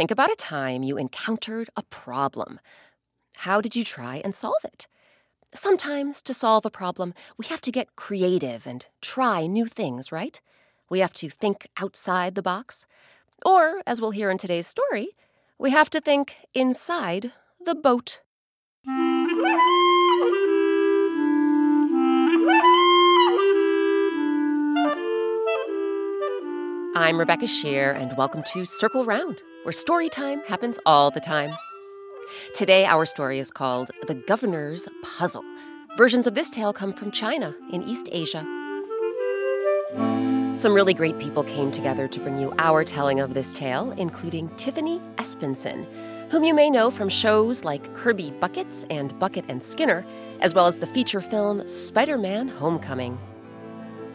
Think about a time you encountered a problem. How did you try and solve it? Sometimes to solve a problem, we have to get creative and try new things, right? We have to think outside the box. Or, as we'll hear in today's story, we have to think inside the boat. I'm Rebecca Sheir, and welcome to Circle Round where story time happens all the time. Today, our story is called The Governor's Puzzle. Versions of this tale come from China in East Asia. Some really great people came together to bring you our telling of this tale, including Tiffany Espensen, whom you may know from shows like Kirby Buckets and Bucket and Skinner, as well as the feature film Spider Man Homecoming.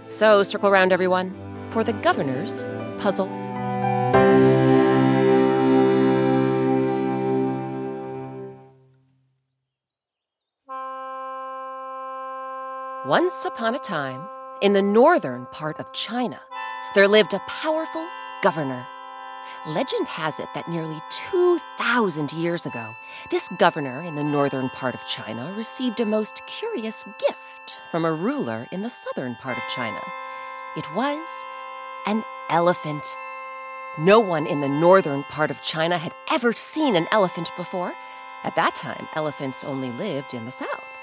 So, circle around, everyone, for the governor's puzzle. Once upon a time, in the northern part of China, there lived a powerful governor. Legend has it that nearly 2,000 years ago, this governor in the northern part of China received a most curious gift from a ruler in the southern part of China. It was an elephant. No one in the northern part of China had ever seen an elephant before. At that time, elephants only lived in the south.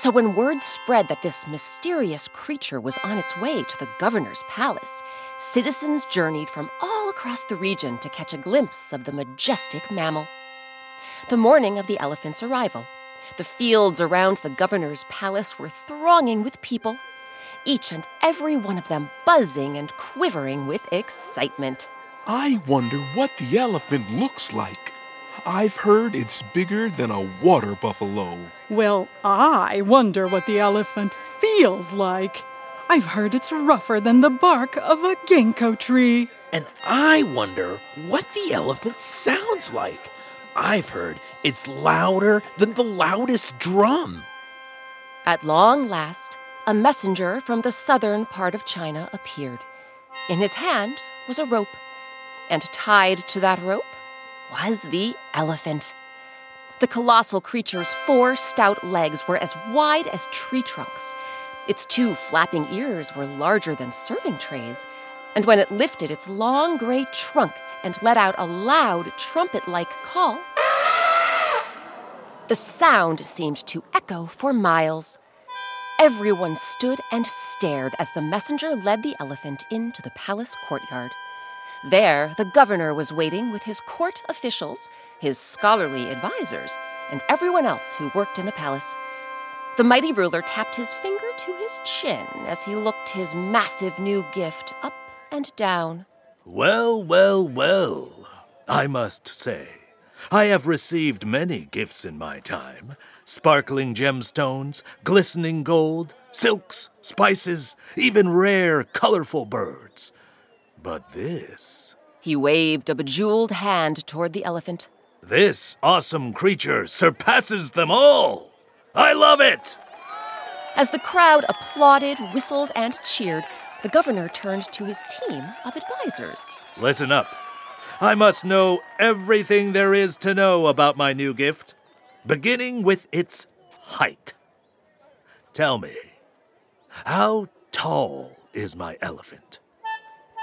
So, when word spread that this mysterious creature was on its way to the governor's palace, citizens journeyed from all across the region to catch a glimpse of the majestic mammal. The morning of the elephant's arrival, the fields around the governor's palace were thronging with people, each and every one of them buzzing and quivering with excitement. I wonder what the elephant looks like. I've heard it's bigger than a water buffalo. Well, I wonder what the elephant feels like. I've heard it's rougher than the bark of a ginkgo tree. And I wonder what the elephant sounds like. I've heard it's louder than the loudest drum. At long last, a messenger from the southern part of China appeared. In his hand was a rope, and tied to that rope was the elephant. The colossal creature's four stout legs were as wide as tree trunks. Its two flapping ears were larger than serving trays, and when it lifted its long gray trunk and let out a loud trumpet like call, the sound seemed to echo for miles. Everyone stood and stared as the messenger led the elephant into the palace courtyard. There, the governor was waiting with his court officials, his scholarly advisers, and everyone else who worked in the palace. The mighty ruler tapped his finger to his chin as he looked his massive new gift up and down. Well, well, well, I must say, I have received many gifts in my time sparkling gemstones, glistening gold, silks, spices, even rare, colorful birds. But this. He waved a bejeweled hand toward the elephant. This awesome creature surpasses them all! I love it! As the crowd applauded, whistled, and cheered, the governor turned to his team of advisers. Listen up. I must know everything there is to know about my new gift, beginning with its height. Tell me, how tall is my elephant?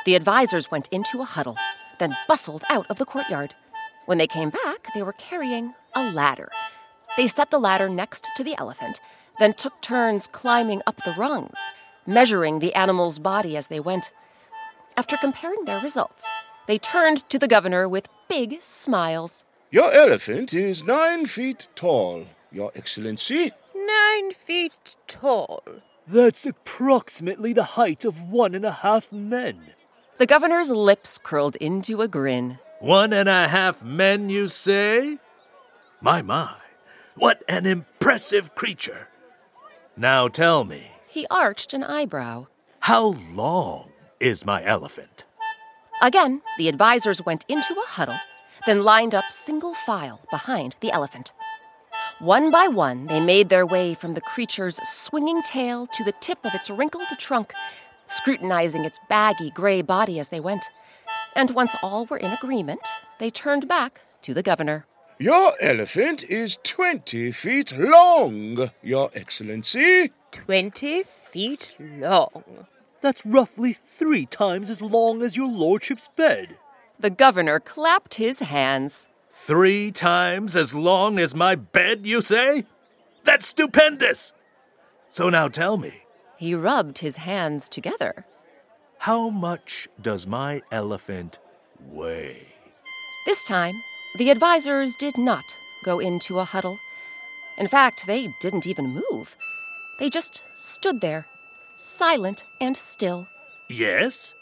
The advisers went into a huddle, then bustled out of the courtyard. When they came back, they were carrying a ladder. They set the ladder next to the elephant, then took turns climbing up the rungs, measuring the animal's body as they went. After comparing their results, they turned to the governor with big smiles. Your elephant is nine feet tall, Your Excellency. Nine feet tall. That's approximately the height of one and a half men. The governor's lips curled into a grin. One and a half men, you say? My, my, what an impressive creature. Now tell me, He arched an eyebrow. how long is my elephant? Again, the advisors went into a huddle, then lined up single file behind the elephant. One by one, they made their way from the creature's swinging tail to the tip of its wrinkled trunk, scrutinizing its baggy gray body as they went. And once all were in agreement, they turned back to the governor. Your elephant is 20 feet long, Your Excellency. Twenty feet long. That's roughly three times as long as your lordship's bed. The governor clapped his hands. Three times as long as my bed, you say? That's stupendous! So now tell me, He rubbed his hands together. how much does my elephant weigh? This time, the advisors did not go into a huddle. In fact, they didn't even move. They just stood there, silent and still. Yes?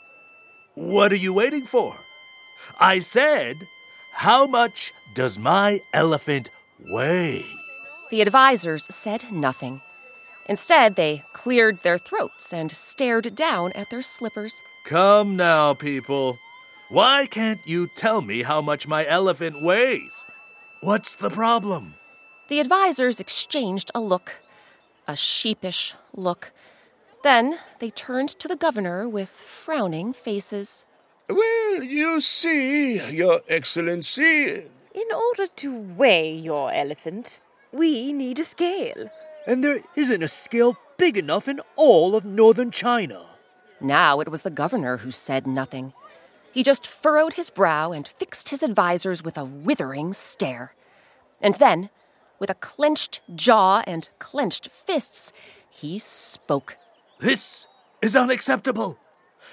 What are you waiting for? I said, how much does my elephant weigh? The advisors said nothing. Instead, they cleared their throats and stared down at their slippers. Come now, people. Why can't you tell me how much my elephant weighs? What's the problem? The advisors exchanged a look, a sheepish look. Then they turned to the governor with frowning faces. Well, you see, Your Excellency, In order to weigh your elephant, we need a scale. And there isn't a scale big enough in all of northern China. Now it was the governor who said nothing. He just furrowed his brow and fixed his advisors with a withering stare. And then, with a clenched jaw and clenched fists, he spoke. This is unacceptable.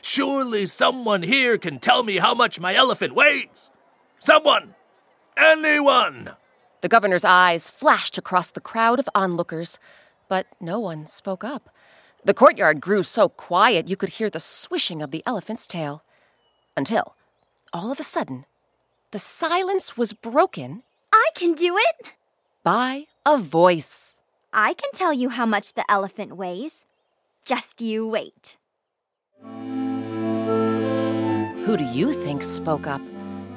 Surely someone here can tell me how much my elephant weighs. Someone! Anyone! The governor's eyes flashed across the crowd of onlookers, but no one spoke up. The courtyard grew so quiet you could hear the swishing of the elephant's tail. Until, all of a sudden, the silence was broken I can do it. by a voice. I can tell you how much the elephant weighs. Just you wait. Who do you think spoke up?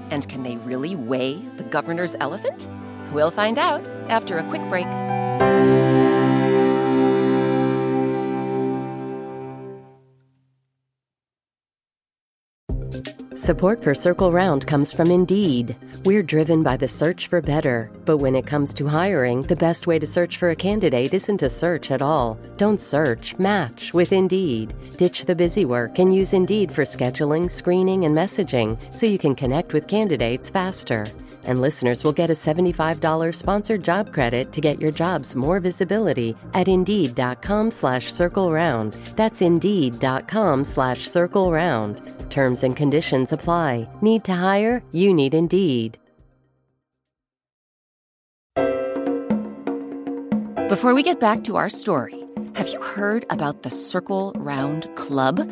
And can they really weigh the governor's elephant? We'll find out after a quick break. Support for Circle Round comes from Indeed. We're driven by the search for better, but when it comes to hiring, the best way to search for a candidate isn't to search at all. Don't search, match with Indeed. Ditch the busy work and use Indeed for scheduling, screening, and messaging so you can connect with candidates faster. And listeners will get a $75 sponsored job credit to get your jobs more visibility at Indeed.com slash Circle Round. That's Indeed.com slash Circle Round. Terms and conditions apply. Need to hire? You need Indeed. Before we get back to our story, have you heard about the Circle Round Club?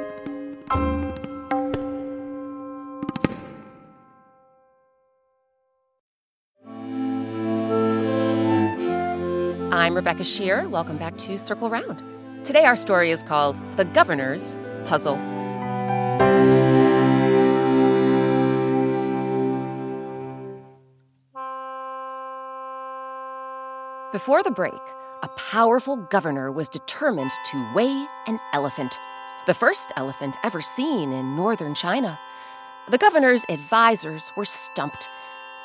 I'm Rebecca Sheir. Welcome back to Circle Round. Today our story is called The Governor's Puzzle. Before the break, a powerful governor was determined to weigh an elephant, the first elephant ever seen in northern China. The governor's advisors were stumped.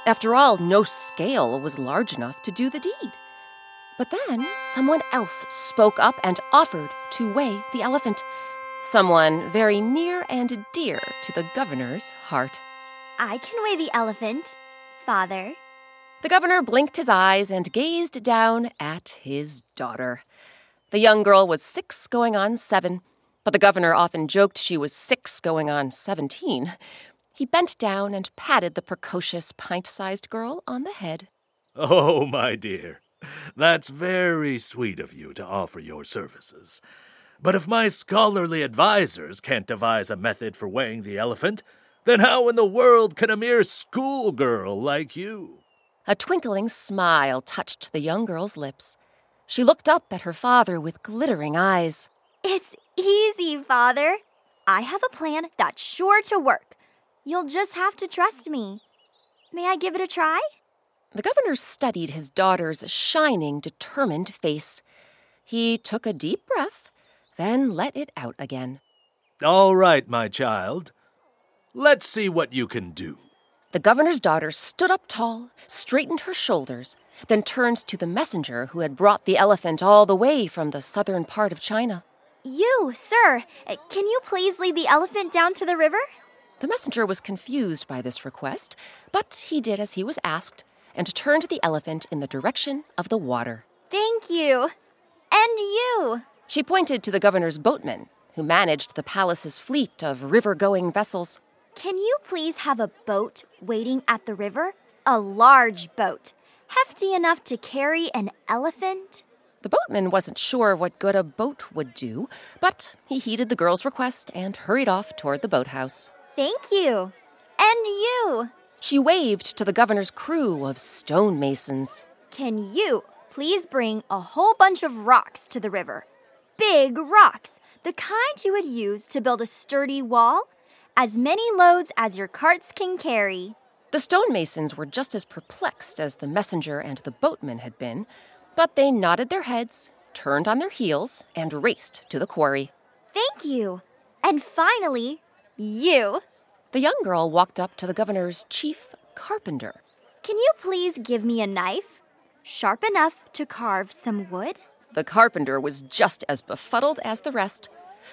After all, no scale was large enough to do the deed. But then someone else spoke up and offered to weigh the elephant. Someone very near and dear to the governor's heart. I can weigh the elephant, Father. The governor blinked his eyes and gazed down at his daughter. The young girl was six going on seven, but the governor often joked she was six going on seventeen. He bent down and patted the precocious pint sized girl on the head. Oh, my dear, that's very sweet of you to offer your services. But if my scholarly advisers can't devise a method for weighing the elephant, then how in the world can a mere schoolgirl like you? A twinkling smile touched the young girl's lips. She looked up at her father with glittering eyes. It's easy, Father. I have a plan that's sure to work. You'll just have to trust me. May I give it a try? The governor studied his daughter's shining, determined face. He took a deep breath, then let it out again. All right, my child. Let's see what you can do. The governor's daughter stood up tall, straightened her shoulders, then turned to the messenger who had brought the elephant all the way from the southern part of China. You, sir, uh, can you please lead the elephant down to the river? The messenger was confused by this request, but he did as he was asked and turned the elephant in the direction of the water. Thank you. And you. She pointed to the governor's boatman, who managed the palace's fleet of river going vessels. Can you please have a boat waiting at the river? A large boat, hefty enough to carry an elephant? The boatman wasn't sure what good a boat would do, but he heeded the girl's request and hurried off toward the boathouse. Thank you. And you. She waved to the governor's crew of stonemasons. Can you please bring a whole bunch of rocks to the river? Big rocks, the kind you would use to build a sturdy wall? As many loads as your carts can carry. The stonemasons were just as perplexed as the messenger and the boatman had been, but they nodded their heads, turned on their heels, and raced to the quarry. Thank you. And finally, you. The young girl walked up to the governor's chief carpenter. Can you please give me a knife? Sharp enough to carve some wood? The carpenter was just as befuddled as the rest,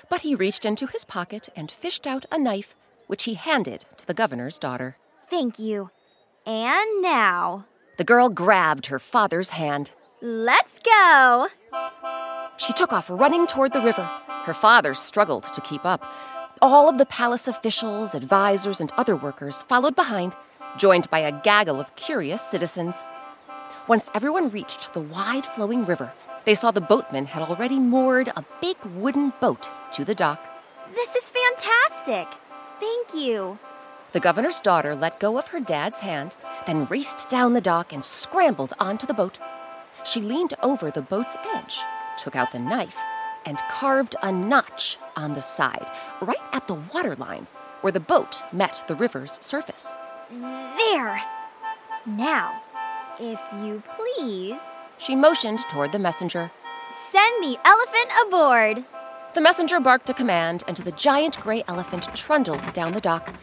but he reached into his pocket and fished out a knife, which he handed to the governor's daughter. Thank you. And now. The girl grabbed her father's hand. Let's go! She took off running toward the river. Her father struggled to keep up. All of the palace officials, advisors, and other workers followed behind, joined by a gaggle of curious citizens. Once everyone reached the wide flowing river, they saw the boatman had already moored a big wooden boat to the dock. This is fantastic! Thank you. The governor's daughter let go of her dad's hand, then raced down the dock and scrambled onto the boat. She leaned over the boat's edge, took out the knife, and carved a notch on the side, right at the waterline, where the boat met the river's surface. There! Now, if you please. She motioned toward the messenger. Send the elephant aboard! The messenger barked a command, and the giant gray elephant trundled down the dock.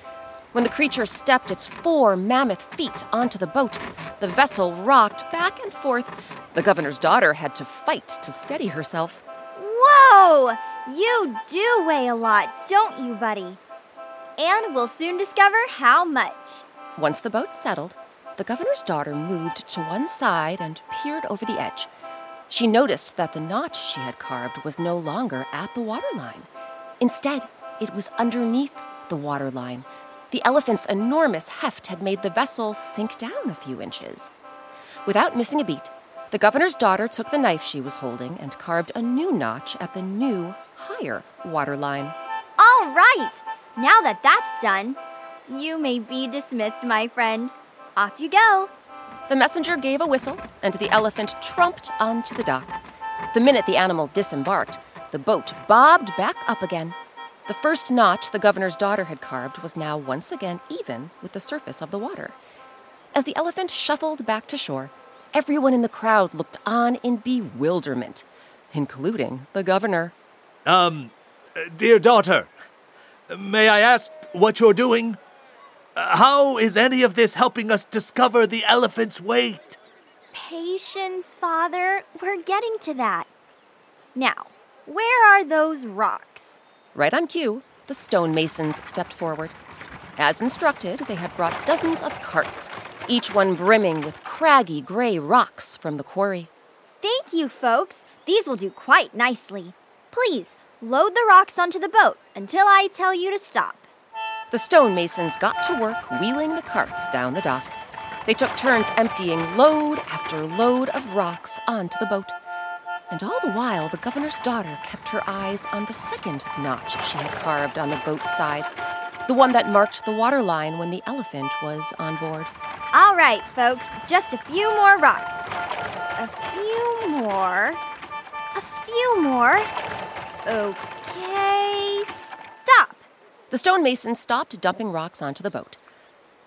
When the creature stepped its four mammoth feet onto the boat, the vessel rocked back and forth. The governor's daughter had to fight to steady herself. Whoa! You do weigh a lot, don't you, buddy? And we'll soon discover how much. Once the boat settled, the governor's daughter moved to one side and peered over the edge. She noticed that the notch she had carved was no longer at the waterline. Instead, it was underneath the waterline. The elephant's enormous heft had made the vessel sink down a few inches. Without missing a beat, the governor's daughter took the knife she was holding and carved a new notch at the new, higher waterline. All right! Now that that's done, you may be dismissed, my friend. Off you go. The messenger gave a whistle, and the elephant trumped onto the dock. The minute the animal disembarked, the boat bobbed back up again. The first notch the governor's daughter had carved was now once again even with the surface of the water. As the elephant shuffled back to shore, everyone in the crowd looked on in bewilderment, including the governor. Um, dear daughter, may I ask what you're doing? How is any of this helping us discover the elephant's weight? Patience, Father. We're getting to that. Now, where are those rocks? Right on cue, the stonemasons stepped forward. As instructed, they had brought dozens of carts, each one brimming with craggy gray rocks from the quarry. Thank you, folks. These will do quite nicely. Please, load the rocks onto the boat until I tell you to stop. The stonemasons got to work wheeling the carts down the dock. They took turns emptying load after load of rocks onto the boat. And all the while, the governor's daughter kept her eyes on the second notch she had carved on the boat's side, the one that marked the water line when the elephant was on board. All right, folks, just a few more rocks. A few more. A few more. Okay, stop. The stonemason stopped dumping rocks onto the boat.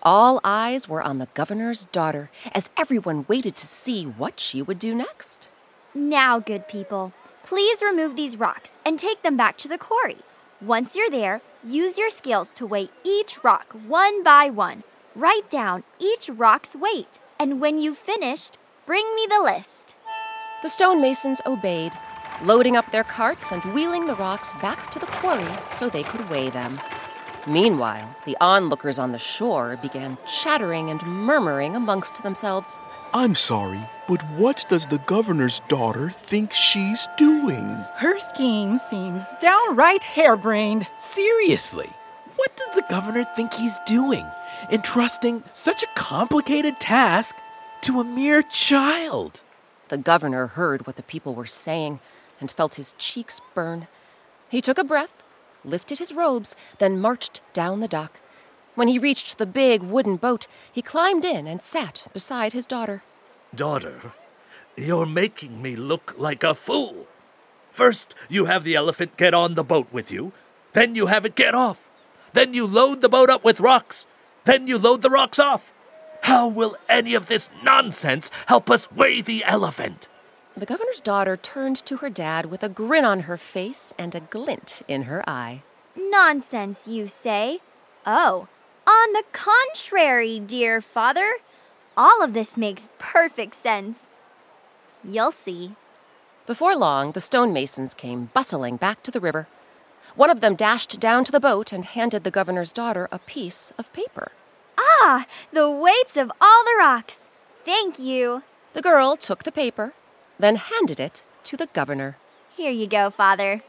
All eyes were on the governor's daughter as everyone waited to see what she would do next. Now, good people, please remove these rocks and take them back to the quarry. Once you're there, use your scales to weigh each rock one by one. Write down each rock's weight, and when you've finished, bring me the list. The stonemasons obeyed, loading up their carts and wheeling the rocks back to the quarry so they could weigh them. Meanwhile, the onlookers on the shore began chattering and murmuring amongst themselves. I'm sorry, but what does the governor's daughter think she's doing? Her scheme seems downright harebrained. Seriously, what does the governor think he's doing, entrusting such a complicated task to a mere child? The governor heard what the people were saying and felt his cheeks burn. He took a breath lifted his robes, then marched down the dock. When he reached the big wooden boat, he climbed in and sat beside his daughter. Daughter, you're making me look like a fool. First, you have the elephant get on the boat with you. Then you have it get off. Then you load the boat up with rocks. Then you load the rocks off. How will any of this nonsense help us weigh the elephant? The governor's daughter turned to her dad with a grin on her face and a glint in her eye. Nonsense, you say? Oh, on the contrary, dear father. All of this makes perfect sense. You'll see. Before long, the stonemasons came bustling back to the river. One of them dashed down to the boat and handed the governor's daughter a piece of paper. Ah, the weights of all the rocks. Thank you. The girl took the paper then handed it to the governor. Here you go, Father.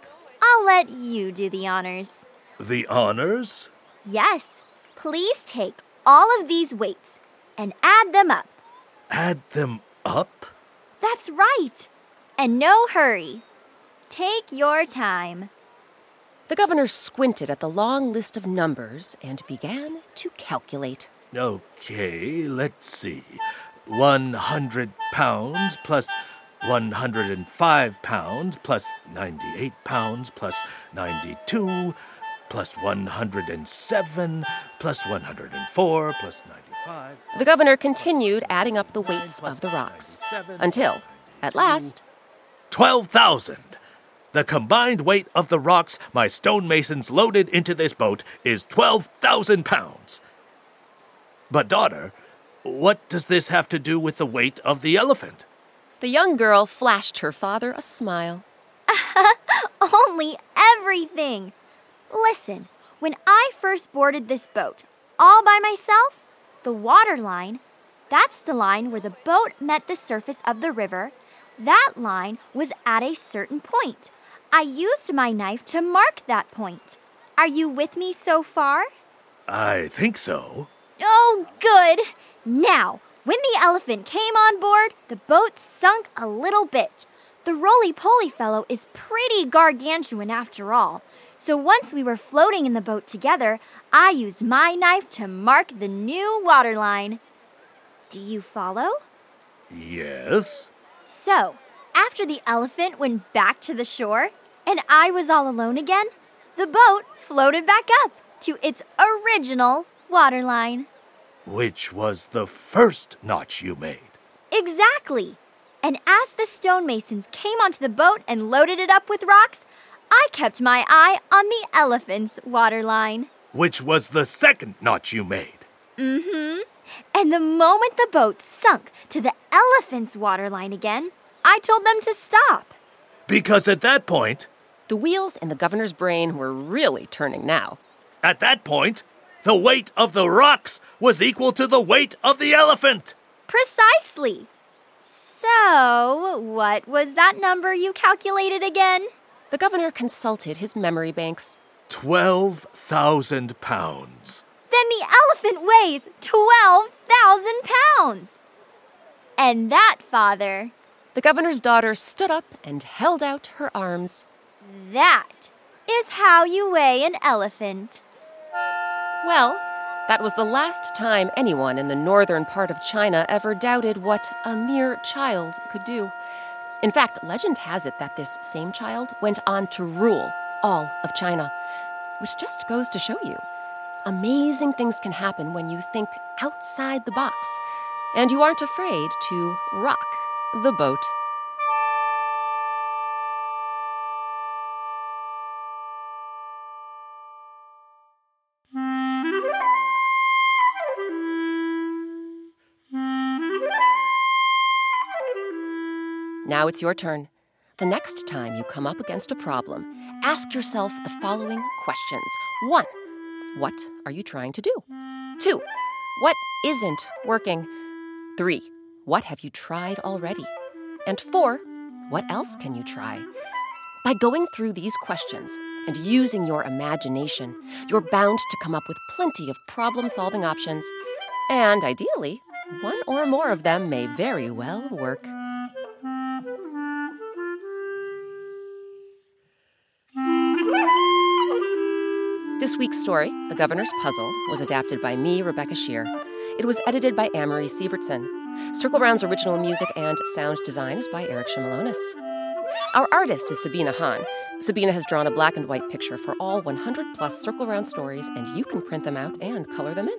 I'll let you do the honors. The honors? Yes. Please take all of these weights and add them up. Add them up? That's right. And no hurry. Take your time. The governor squinted at the long list of numbers and began to calculate. Okay, let's see. 100 pounds plus 105 pounds plus 98 pounds plus 92 plus 107 plus 104 plus 95. The governor continued adding up the weights of the rocks until, at last, 12,000. The combined weight of the rocks my stonemasons loaded into this boat is 12,000 pounds. But, daughter, what does this have to do with the weight of the elephant? The young girl flashed her father a smile. Only everything. Listen, when I first boarded this boat, all by myself, the water line, that's the line where the boat met the surface of the river, that line was at a certain point. I used my knife to mark that point. Are you with me so far? I think so. Oh, good. Now, when the elephant came on board, the boat sunk a little bit. The roly poly fellow is pretty gargantuan after all. So once we were floating in the boat together, I used my knife to mark the new water line. Do you follow? Yes. So, after the elephant went back to the shore and I was all alone again, the boat floated back up to its original waterline. Which was the first notch you made. Exactly. And as the stonemasons came onto the boat and loaded it up with rocks, I kept my eye on the elephant's waterline. Which was the second notch you made. Mm hmm. And the moment the boat sunk to the elephant's waterline again, I told them to stop. Because at that point, the wheels in the governor's brain were really turning now. At that point, the weight of the rocks was equal to the weight of the elephant. Precisely. So, what was that number you calculated again? The governor consulted his memory banks. 12,000 pounds. Then the elephant weighs 12,000 pounds. And that, Father. The governor's daughter stood up and held out her arms. That is how you weigh an elephant. Well, that was the last time anyone in the northern part of China ever doubted what a mere child could do. In fact, legend has it that this same child went on to rule all of China, which just goes to show you amazing things can happen when you think outside the box and you aren't afraid to rock the boat. Now it's your turn. The next time you come up against a problem, ask yourself the following questions. One, what are you trying to do? Two, what isn't working? Three, what have you tried already? And four, what else can you try? By going through these questions and using your imagination, you're bound to come up with plenty of problem solving options. And ideally, one or more of them may very well work. This week's story, The Governor's Puzzle, was adapted by me, Rebecca Sheir. It was edited by Amory Sievertson. Circle Round's original music and sound design is by Eric Shimalonis. Our artist is Sabina Hahn. Sabina has drawn a black and white picture for all 100 plus Circle Round stories, and you can print them out and color them in.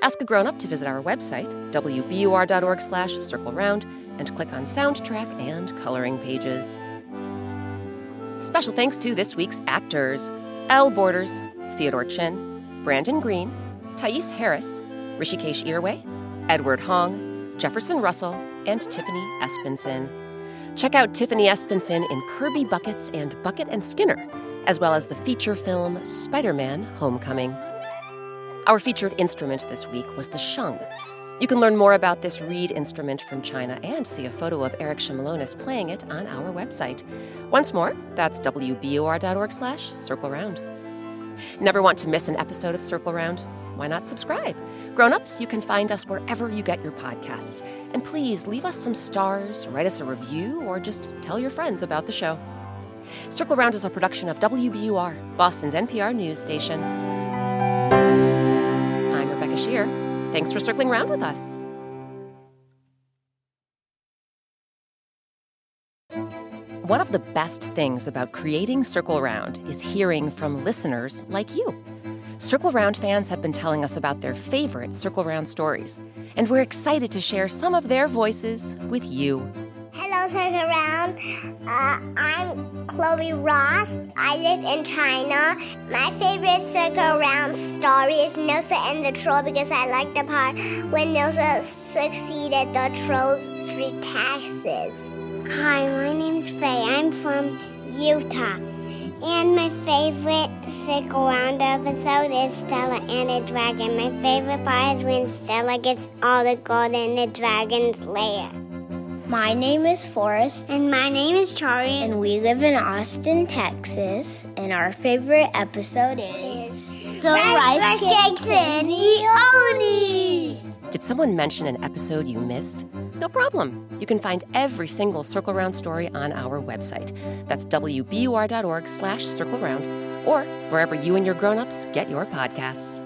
Ask a grown up to visit our website, wbur.org slash circle round, and click on soundtrack and coloring pages. Special thanks to this week's actors Elle Borders, Theodore Chin, Brandon Green, Thais Harris, Rishikesh Irway, Edward Hong, Jefferson Russell, and Tiffany Espensen. Check out Tiffany Espensen in Kirby Buckets and Bucket and Skinner, as well as the feature film Spider Man Homecoming. Our featured instrument this week was the sheng. You can learn more about this reed instrument from China and see a photo of Eric Shimalonis playing it on our website. Once more, that's wbur.org slash circle round. Never want to miss an episode of Circle Round? Why not subscribe? Grown-ups, you can find us wherever you get your podcasts. And please leave us some stars, write us a review, or just tell your friends about the show. Circle Round is a production of WBUR, Boston's NPR news station. I'm Rebecca Sheir. Thanks for circling around with us. One of the best things about creating Circle Round is hearing from listeners like you. Circle Round fans have been telling us about their favorite Circle Round stories, and we're excited to share some of their voices with you. Hello, Circle Round. Uh, I'm Chloe Ross. I live in China. My favorite Circle Round story is Nosa and the Troll because I like the part when Nosa succeeded the troll's three taxes. Hi, my name's Faye. I'm from Utah. And my favorite Circle Round episode is Stella and the Dragon. My favorite part is when Stella gets all the gold in the dragon's lair. My name is Forrest. And my name is Charlie. And we live in Austin, Texas. And our favorite episode is The Rice Cakes and the Oni. Did someone mention an episode you missed? No problem. You can find every single Circle Round story on our website. That's wbur.org slash circle round or wherever you and your grown-ups get your podcasts.